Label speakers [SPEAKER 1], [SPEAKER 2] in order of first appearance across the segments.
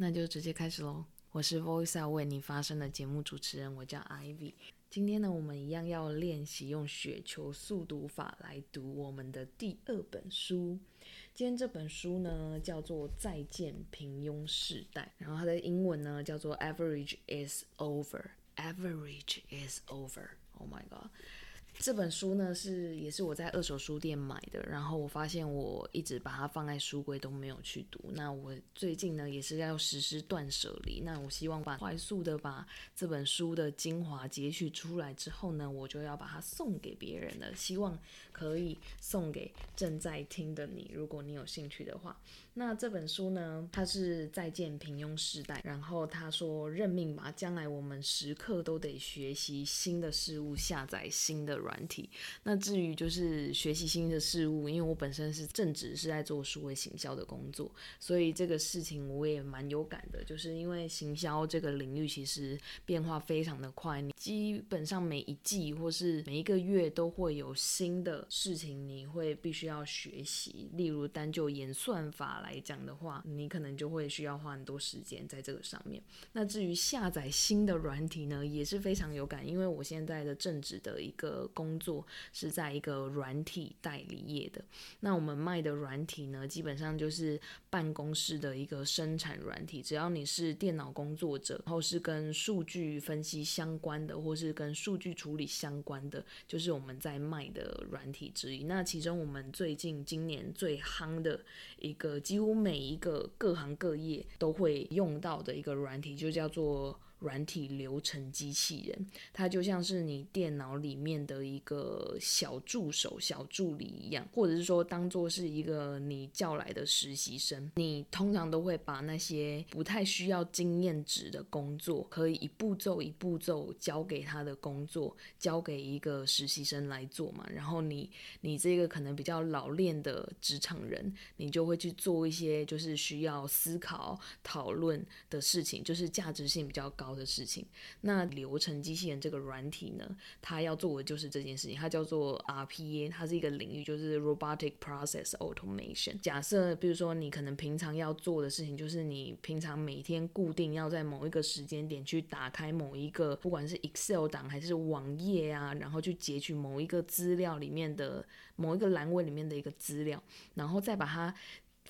[SPEAKER 1] 那就直接开始喽。我是 Voice 为你发声的节目主持人，我叫 Ivy。今天呢，我们一样要练习用雪球速读法来读我们的第二本书。今天这本书呢，叫做《再见平庸世代》，然后它的英文呢叫做 Average is over。Average is over。Oh my god！这本书呢是也是我在二手书店买的，然后我发现我一直把它放在书柜都没有去读。那我最近呢也是要实施断舍离，那我希望把快速的把这本书的精华截取出来之后呢，我就要把它送给别人了，希望可以送给正在听的你，如果你有兴趣的话。那这本书呢，它是再见平庸世代，然后他说认命吧，将来我们时刻都得学习新的事物，下载新的软体。那至于就是学习新的事物，因为我本身是正职是在做数位行销的工作，所以这个事情我也蛮有感的，就是因为行销这个领域其实变化非常的快，你基本上每一季或是每一个月都会有新的事情，你会必须要学习，例如单就演算法来。讲的话，你可能就会需要花很多时间在这个上面。那至于下载新的软体呢，也是非常有感，因为我现在的正职的一个工作是在一个软体代理业的。那我们卖的软体呢，基本上就是办公室的一个生产软体，只要你是电脑工作者，然后是跟数据分析相关的，或是跟数据处理相关的，就是我们在卖的软体之一。那其中我们最近今年最夯的一个几乎每一个各行各业都会用到的一个软体，就叫做。软体流程机器人，它就像是你电脑里面的一个小助手、小助理一样，或者是说当做是一个你叫来的实习生。你通常都会把那些不太需要经验值的工作，可以一步骤一步骤交给他的工作，交给一个实习生来做嘛。然后你你这个可能比较老练的职场人，你就会去做一些就是需要思考、讨论的事情，就是价值性比较高的事情，那流程机器人这个软体呢，它要做的就是这件事情，它叫做 RPA，它是一个领域，就是 Robotic Process Automation。假设比如说你可能平常要做的事情，就是你平常每天固定要在某一个时间点去打开某一个，不管是 Excel 档还是网页啊，然后去截取某一个资料里面的某一个栏位里面的一个资料，然后再把它。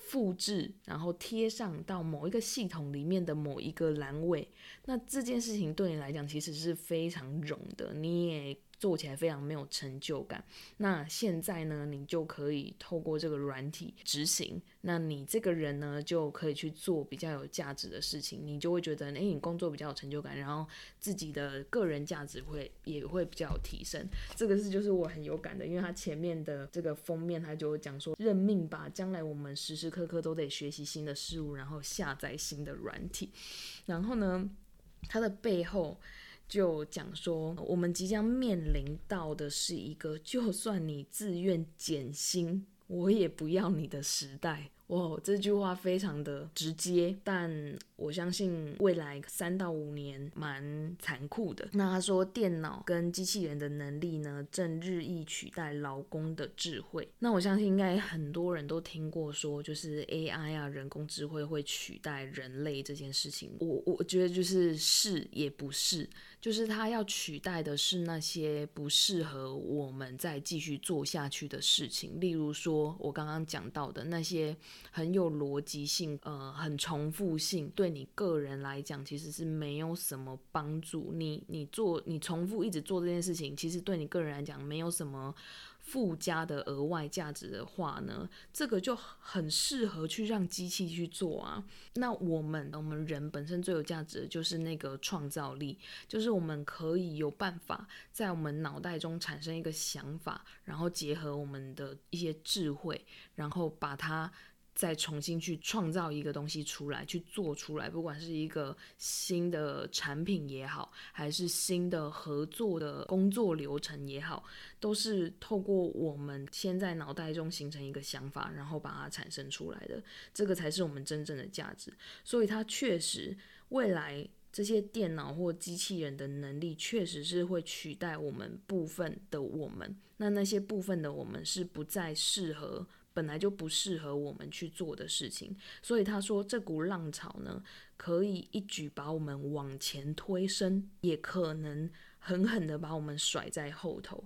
[SPEAKER 1] 复制，然后贴上到某一个系统里面的某一个栏位，那这件事情对你来讲其实是非常容的，你也。做起来非常没有成就感。那现在呢，你就可以透过这个软体执行。那你这个人呢，就可以去做比较有价值的事情。你就会觉得，诶，你工作比较有成就感，然后自己的个人价值会也会比较有提升。这个是就是我很有感的，因为它前面的这个封面，它就讲说认命吧，将来我们时时刻刻都得学习新的事物，然后下载新的软体。然后呢，它的背后。就讲说，我们即将面临到的是一个，就算你自愿减薪，我也不要你的时代。哇，这句话非常的直接，但我相信未来三到五年蛮残酷的。那他说，电脑跟机器人的能力呢，正日益取代劳工的智慧。那我相信应该很多人都听过说，就是 AI 啊，人工智慧会取代人类这件事情。我我觉得就是是也不是，就是它要取代的是那些不适合我们再继续做下去的事情，例如说我刚刚讲到的那些。很有逻辑性，呃，很重复性，对你个人来讲其实是没有什么帮助。你你做你重复一直做这件事情，其实对你个人来讲没有什么附加的额外价值的话呢，这个就很适合去让机器去做啊。那我们我们人本身最有价值的就是那个创造力，就是我们可以有办法在我们脑袋中产生一个想法，然后结合我们的一些智慧，然后把它。再重新去创造一个东西出来，去做出来，不管是一个新的产品也好，还是新的合作的工作流程也好，都是透过我们先在脑袋中形成一个想法，然后把它产生出来的，这个才是我们真正的价值。所以它确实，未来这些电脑或机器人的能力，确实是会取代我们部分的我们。那那些部分的我们是不再适合。本来就不适合我们去做的事情。所以他说，这股浪潮呢，可以一举把我们往前推升，也可能狠狠的把我们甩在后头。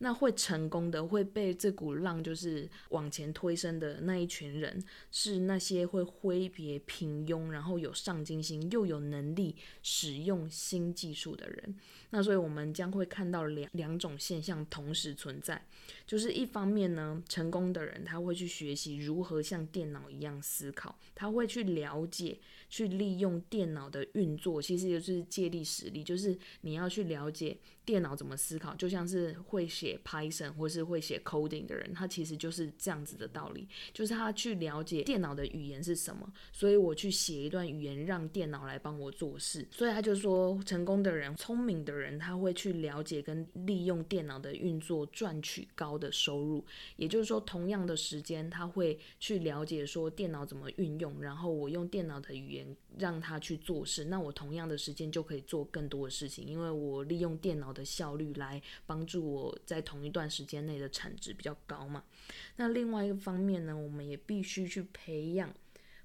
[SPEAKER 1] 那会成功的，会被这股浪就是往前推升的那一群人，是那些会挥别平庸，然后有上进心，又有能力使用新技术的人。那所以，我们将会看到两两种现象同时存在，就是一方面呢，成功的人他会去学习如何像电脑一样思考，他会去了解。去利用电脑的运作，其实就是借力使力，就是你要去了解电脑怎么思考，就像是会写 Python 或是会写 coding 的人，他其实就是这样子的道理，就是他去了解电脑的语言是什么，所以我去写一段语言让电脑来帮我做事，所以他就说，成功的人、聪明的人，人他会去了解跟利用电脑的运作赚取高的收入，也就是说，同样的时间，他会去了解说电脑怎么运用，然后我用电脑的语言。让他去做事，那我同样的时间就可以做更多的事情，因为我利用电脑的效率来帮助我在同一段时间内的产值比较高嘛。那另外一个方面呢，我们也必须去培养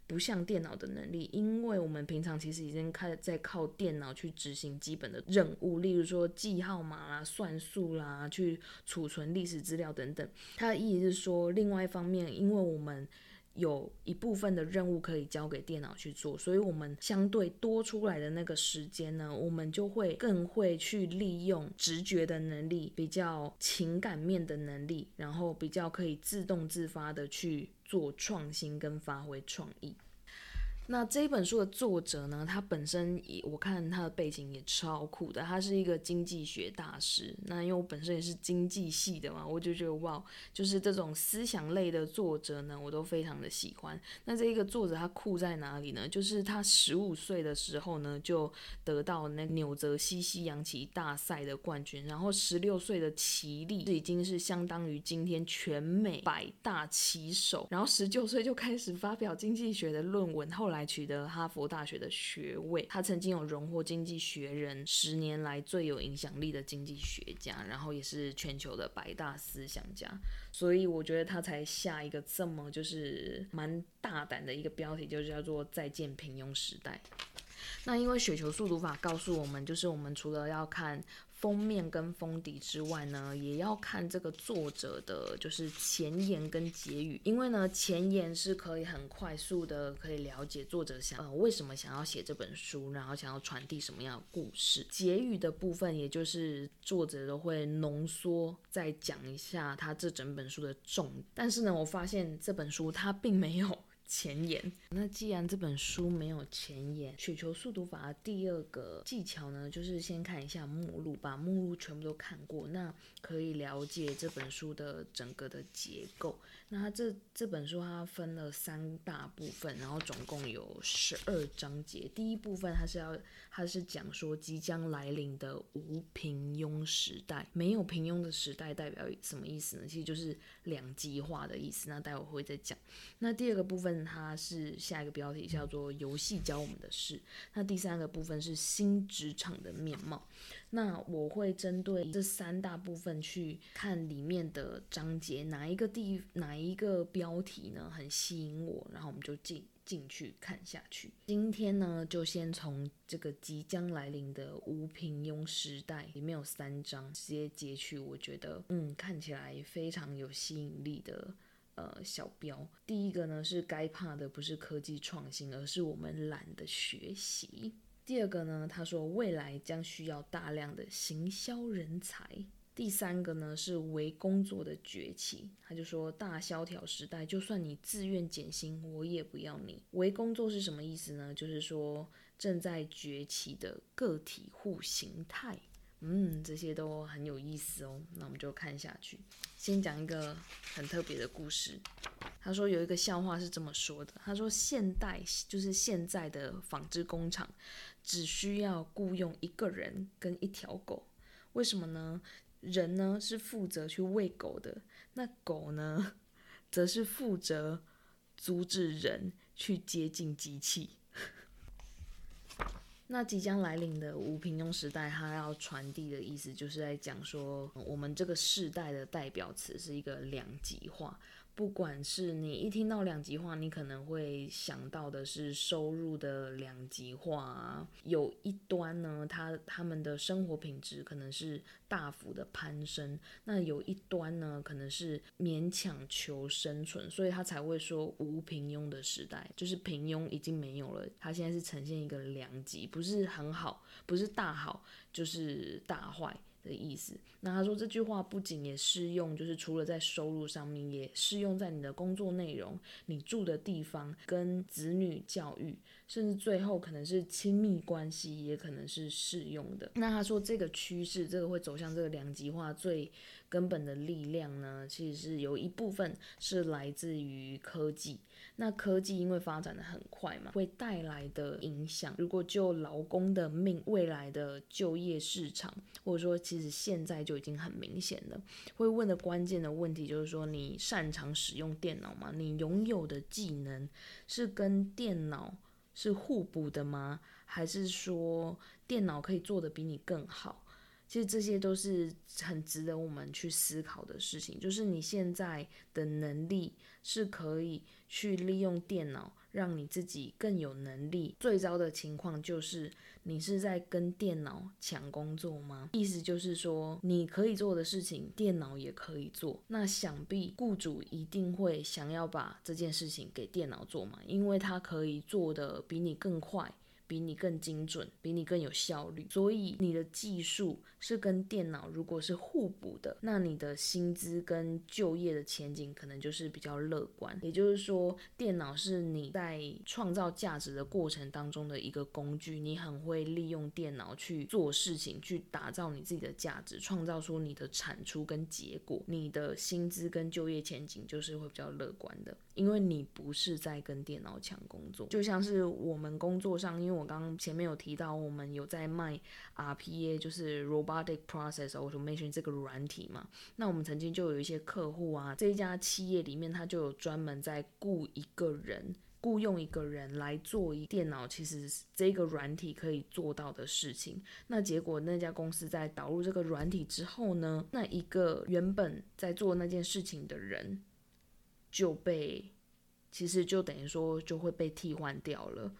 [SPEAKER 1] 不像电脑的能力，因为我们平常其实已经开始在靠电脑去执行基本的任务，例如说记号码啦、算数啦、去储存历史资料等等。他的意思是说，另外一方面，因为我们有一部分的任务可以交给电脑去做，所以我们相对多出来的那个时间呢，我们就会更会去利用直觉的能力，比较情感面的能力，然后比较可以自动自发的去做创新跟发挥创意。那这一本书的作者呢，他本身也我看他的背景也超酷的，他是一个经济学大师。那因为我本身也是经济系的嘛，我就觉得哇，就是这种思想类的作者呢，我都非常的喜欢。那这一个作者他酷在哪里呢？就是他十五岁的时候呢，就得到那纽泽西西洋棋大赛的冠军，然后十六岁的棋力已经是相当于今天全美百大棋手，然后十九岁就开始发表经济学的论文，后来。来取得哈佛大学的学位，他曾经有荣获《经济学人》十年来最有影响力的经济学家，然后也是全球的百大思想家，所以我觉得他才下一个这么就是蛮大胆的一个标题，就叫做“再见平庸时代”。那因为雪球速读法告诉我们，就是我们除了要看。封面跟封底之外呢，也要看这个作者的，就是前言跟结语。因为呢，前言是可以很快速的可以了解作者想呃为什么想要写这本书，然后想要传递什么样的故事。结语的部分，也就是作者都会浓缩再讲一下他这整本书的重。但是呢，我发现这本书它并没有。前言。那既然这本书没有前言，雪球速读法的第二个技巧呢，就是先看一下目录，把目录全部都看过，那可以了解这本书的整个的结构。那它这这本书它分了三大部分，然后总共有十二章节。第一部分它是要，它是讲说即将来临的无平庸时代。没有平庸的时代代表什么意思呢？其实就是两极化的意思。那待会会再讲。那第二个部分它是下一个标题叫做“游戏教我们的事”。那第三个部分是新职场的面貌。那我会针对这三大部分去看里面的章节，哪一个地哪一个标题呢很吸引我，然后我们就进进去看下去。今天呢，就先从这个即将来临的无平庸时代里面有三章直接截取，我觉得嗯看起来非常有吸引力的。呃，小标第一个呢是该怕的不是科技创新，而是我们懒得学习。第二个呢，他说未来将需要大量的行销人才。第三个呢是为工作的崛起，他就说大萧条时代，就算你自愿减薪，我也不要你。为工作是什么意思呢？就是说正在崛起的个体户形态。嗯，这些都很有意思哦。那我们就看下去。先讲一个很特别的故事。他说有一个笑话是这么说的：他说现代就是现在的纺织工厂，只需要雇佣一个人跟一条狗。为什么呢？人呢是负责去喂狗的，那狗呢，则是负责阻止人去接近机器。那即将来临的无平庸时代，它要传递的意思，就是在讲说，我们这个世代的代表词是一个两极化，不管是你一听到两极化，你可能会想到的是收入的两极化啊。有一端呢，他他们的生活品质可能是大幅的攀升，那有一端呢，可能是勉强求生存，所以他才会说无平庸的时代，就是平庸已经没有了，他现在是呈现一个两极，不是很好，不是大好，就是大坏。的意思。那他说这句话不仅也适用，就是除了在收入上面，也适用在你的工作内容、你住的地方、跟子女教育，甚至最后可能是亲密关系，也可能是适用的。那他说这个趋势，这个会走向这个两极化最根本的力量呢，其实是有一部分是来自于科技。那科技因为发展的很快嘛，会带来的影响，如果就劳工的命，未来的就业市场，或者说其实现在就已经很明显了，会问的关键的问题就是说，你擅长使用电脑吗？你拥有的技能是跟电脑是互补的吗？还是说电脑可以做得比你更好？其实这些都是很值得我们去思考的事情。就是你现在的能力是可以去利用电脑，让你自己更有能力。最糟的情况就是你是在跟电脑抢工作吗？意思就是说，你可以做的事情，电脑也可以做。那想必雇主一定会想要把这件事情给电脑做嘛，因为它可以做得比你更快。比你更精准，比你更有效率，所以你的技术是跟电脑如果是互补的，那你的薪资跟就业的前景可能就是比较乐观。也就是说，电脑是你在创造价值的过程当中的一个工具，你很会利用电脑去做事情，去打造你自己的价值，创造出你的产出跟结果，你的薪资跟就业前景就是会比较乐观的，因为你不是在跟电脑抢工作，就像是我们工作上，因为我。刚刚前面有提到，我们有在卖 RPA，就是 Rob Robotic Process Automation 这个软体嘛。那我们曾经就有一些客户啊，这一家企业里面，他就有专门在雇一个人，雇佣一个人来做一电脑，其实这个软体可以做到的事情。那结果那家公司在导入这个软体之后呢，那一个原本在做那件事情的人就被，其实就等于说就会被替换掉了。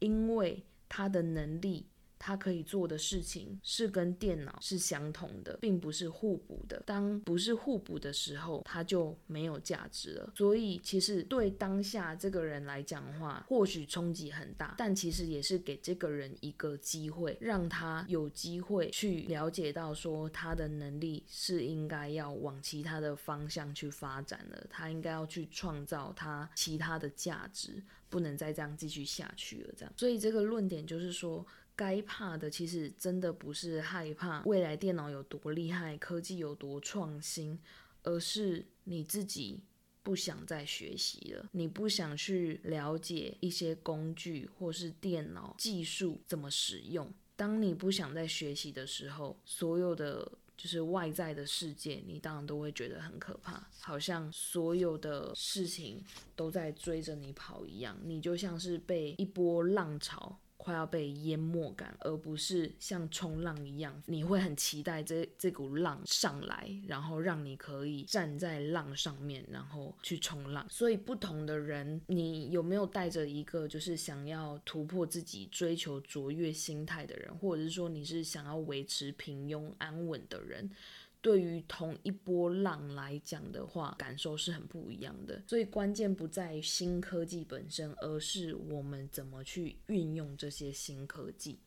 [SPEAKER 1] 因为他的能力。他可以做的事情是跟电脑是相同的，并不是互补的。当不是互补的时候，他就没有价值了。所以，其实对当下这个人来讲的话，或许冲击很大，但其实也是给这个人一个机会，让他有机会去了解到说他的能力是应该要往其他的方向去发展了。他应该要去创造他其他的价值，不能再这样继续下去了。这样，所以这个论点就是说。该怕的其实真的不是害怕未来电脑有多厉害，科技有多创新，而是你自己不想再学习了，你不想去了解一些工具或是电脑技术怎么使用。当你不想再学习的时候，所有的就是外在的世界，你当然都会觉得很可怕，好像所有的事情都在追着你跑一样，你就像是被一波浪潮。快要被淹没感，而不是像冲浪一样，你会很期待这这股浪上来，然后让你可以站在浪上面，然后去冲浪。所以不同的人，你有没有带着一个就是想要突破自己、追求卓越心态的人，或者是说你是想要维持平庸安稳的人？对于同一波浪来讲的话，感受是很不一样的。所以关键不在新科技本身，而是我们怎么去运用这些新科技。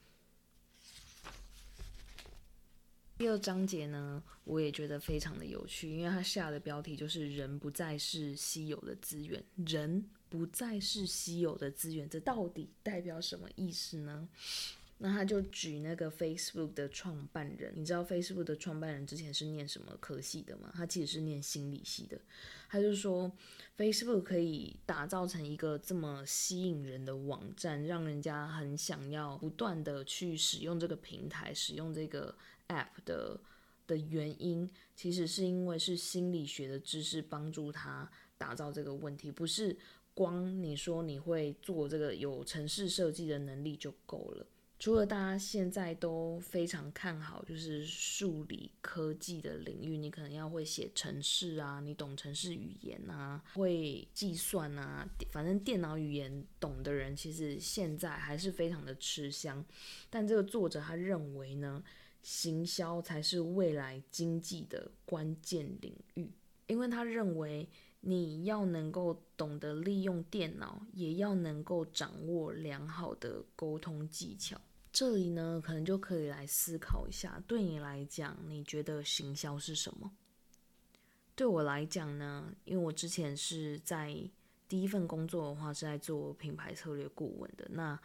[SPEAKER 1] 第二章节呢，我也觉得非常的有趣，因为它下的标题就是“人不再是稀有的资源”，人不再是稀有的资源，这到底代表什么意思呢？那他就举那个 Facebook 的创办人，你知道 Facebook 的创办人之前是念什么科系的吗？他其实是念心理系的。他就说，Facebook 可以打造成一个这么吸引人的网站，让人家很想要不断的去使用这个平台、使用这个 App 的的原因，其实是因为是心理学的知识帮助他打造这个问题，不是光你说你会做这个有城市设计的能力就够了。除了大家现在都非常看好，就是数理科技的领域，你可能要会写程式啊，你懂程式语言啊，会计算啊，反正电脑语言懂的人，其实现在还是非常的吃香。但这个作者他认为呢，行销才是未来经济的关键领域，因为他认为你要能够懂得利用电脑，也要能够掌握良好的沟通技巧。这里呢，可能就可以来思考一下，对你来讲，你觉得行销是什么？对我来讲呢，因为我之前是在第一份工作的话是在做品牌策略顾问的，那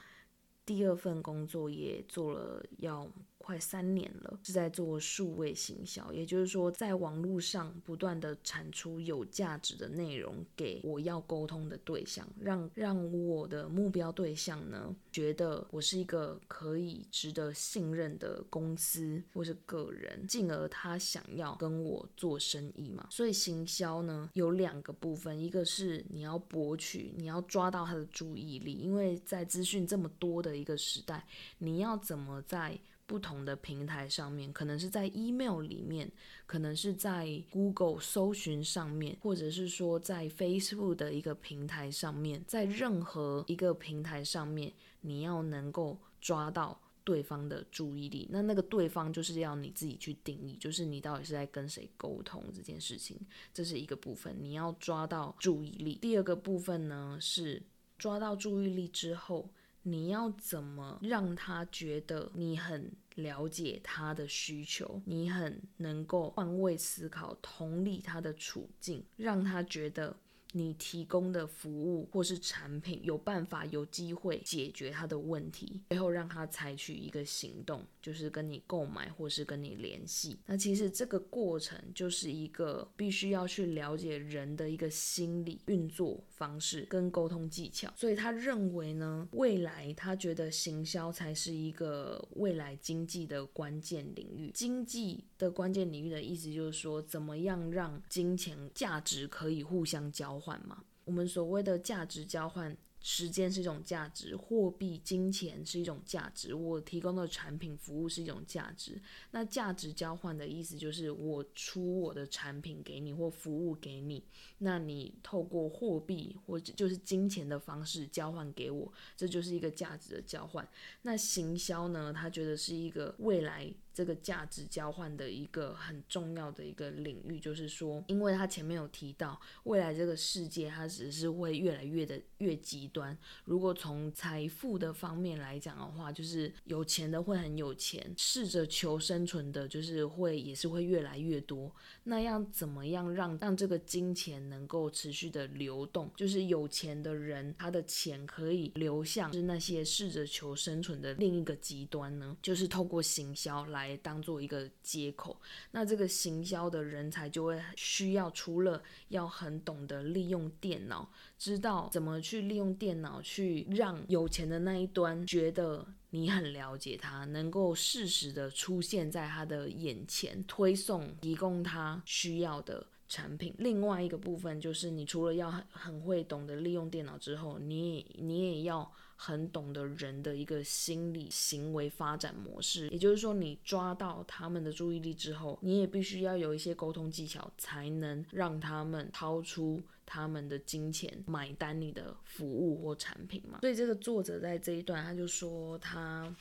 [SPEAKER 1] 第二份工作也做了要。快三年了，是在做数位行销，也就是说，在网络上不断的产出有价值的内容给我要沟通的对象，让让我的目标对象呢觉得我是一个可以值得信任的公司或是个人，进而他想要跟我做生意嘛。所以行销呢有两个部分，一个是你要博取，你要抓到他的注意力，因为在资讯这么多的一个时代，你要怎么在不同的平台上面，可能是在 email 里面，可能是在 Google 搜寻上面，或者是说在 Facebook 的一个平台上面，在任何一个平台上面，你要能够抓到对方的注意力。那那个对方就是要你自己去定义，就是你到底是在跟谁沟通这件事情，这是一个部分，你要抓到注意力。第二个部分呢，是抓到注意力之后，你要怎么让他觉得你很了解他的需求，你很能够换位思考，同理他的处境，让他觉得。你提供的服务或是产品有办法有机会解决他的问题，最后让他采取一个行动，就是跟你购买或是跟你联系。那其实这个过程就是一个必须要去了解人的一个心理运作方式跟沟通技巧。所以他认为呢，未来他觉得行销才是一个未来经济的关键领域。经济的关键领域的意思就是说，怎么样让金钱价值可以互相交换。嘛，我们所谓的价值交换。时间是一种价值，货币、金钱是一种价值，我提供的产品、服务是一种价值。那价值交换的意思就是我出我的产品给你或服务给你，那你透过货币或者就是金钱的方式交换给我，这就是一个价值的交换。那行销呢，他觉得是一个未来这个价值交换的一个很重要的一个领域，就是说，因为他前面有提到，未来这个世界它只是会越来越的越极端，如果从财富的方面来讲的话，就是有钱的会很有钱，试着求生存的，就是会也是会越来越多。那要怎么样让让这个金钱能够持续的流动？就是有钱的人，他的钱可以流向是那些试着求生存的另一个极端呢？就是透过行销来来当做一个接口。那这个行销的人才就会需要，除了要很懂得利用电脑，知道怎么去利用。电脑去让有钱的那一端觉得你很了解他，能够适时的出现在他的眼前，推送提供他需要的产品。另外一个部分就是，你除了要很很会懂得利用电脑之后，你也你也要很懂得人的一个心理行为发展模式。也就是说，你抓到他们的注意力之后，你也必须要有一些沟通技巧，才能让他们掏出。他们的金钱买单你的服务或产品嘛，所以这个作者在这一段他就说，他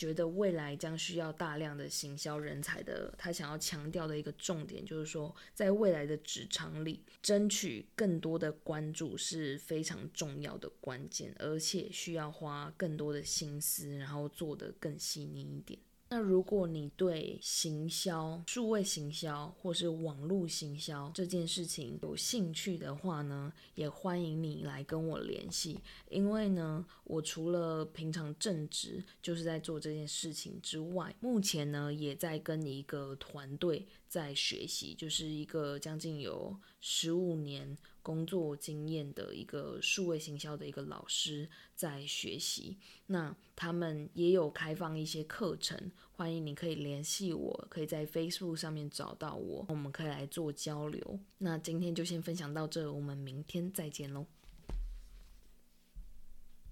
[SPEAKER 1] 觉得未来将需要大量的行销人才的，他想要强调的一个重点就是说，在未来的职场里，争取更多的关注是非常重要的关键，而且需要花更多的心思，然后做得更细腻一点。那如果你对行销、数位行销或是网络行销这件事情有兴趣的话呢，也欢迎你来跟我联系。因为呢，我除了平常正职就是在做这件事情之外，目前呢也在跟一个团队在学习，就是一个将近有十五年工作经验的一个数位行销的一个老师在学习。那他们也有开放一些课程，欢迎你可以联系我，可以在飞书上面找到我，我们可以来做交流。那今天就先分享到这，我们明天再见喽。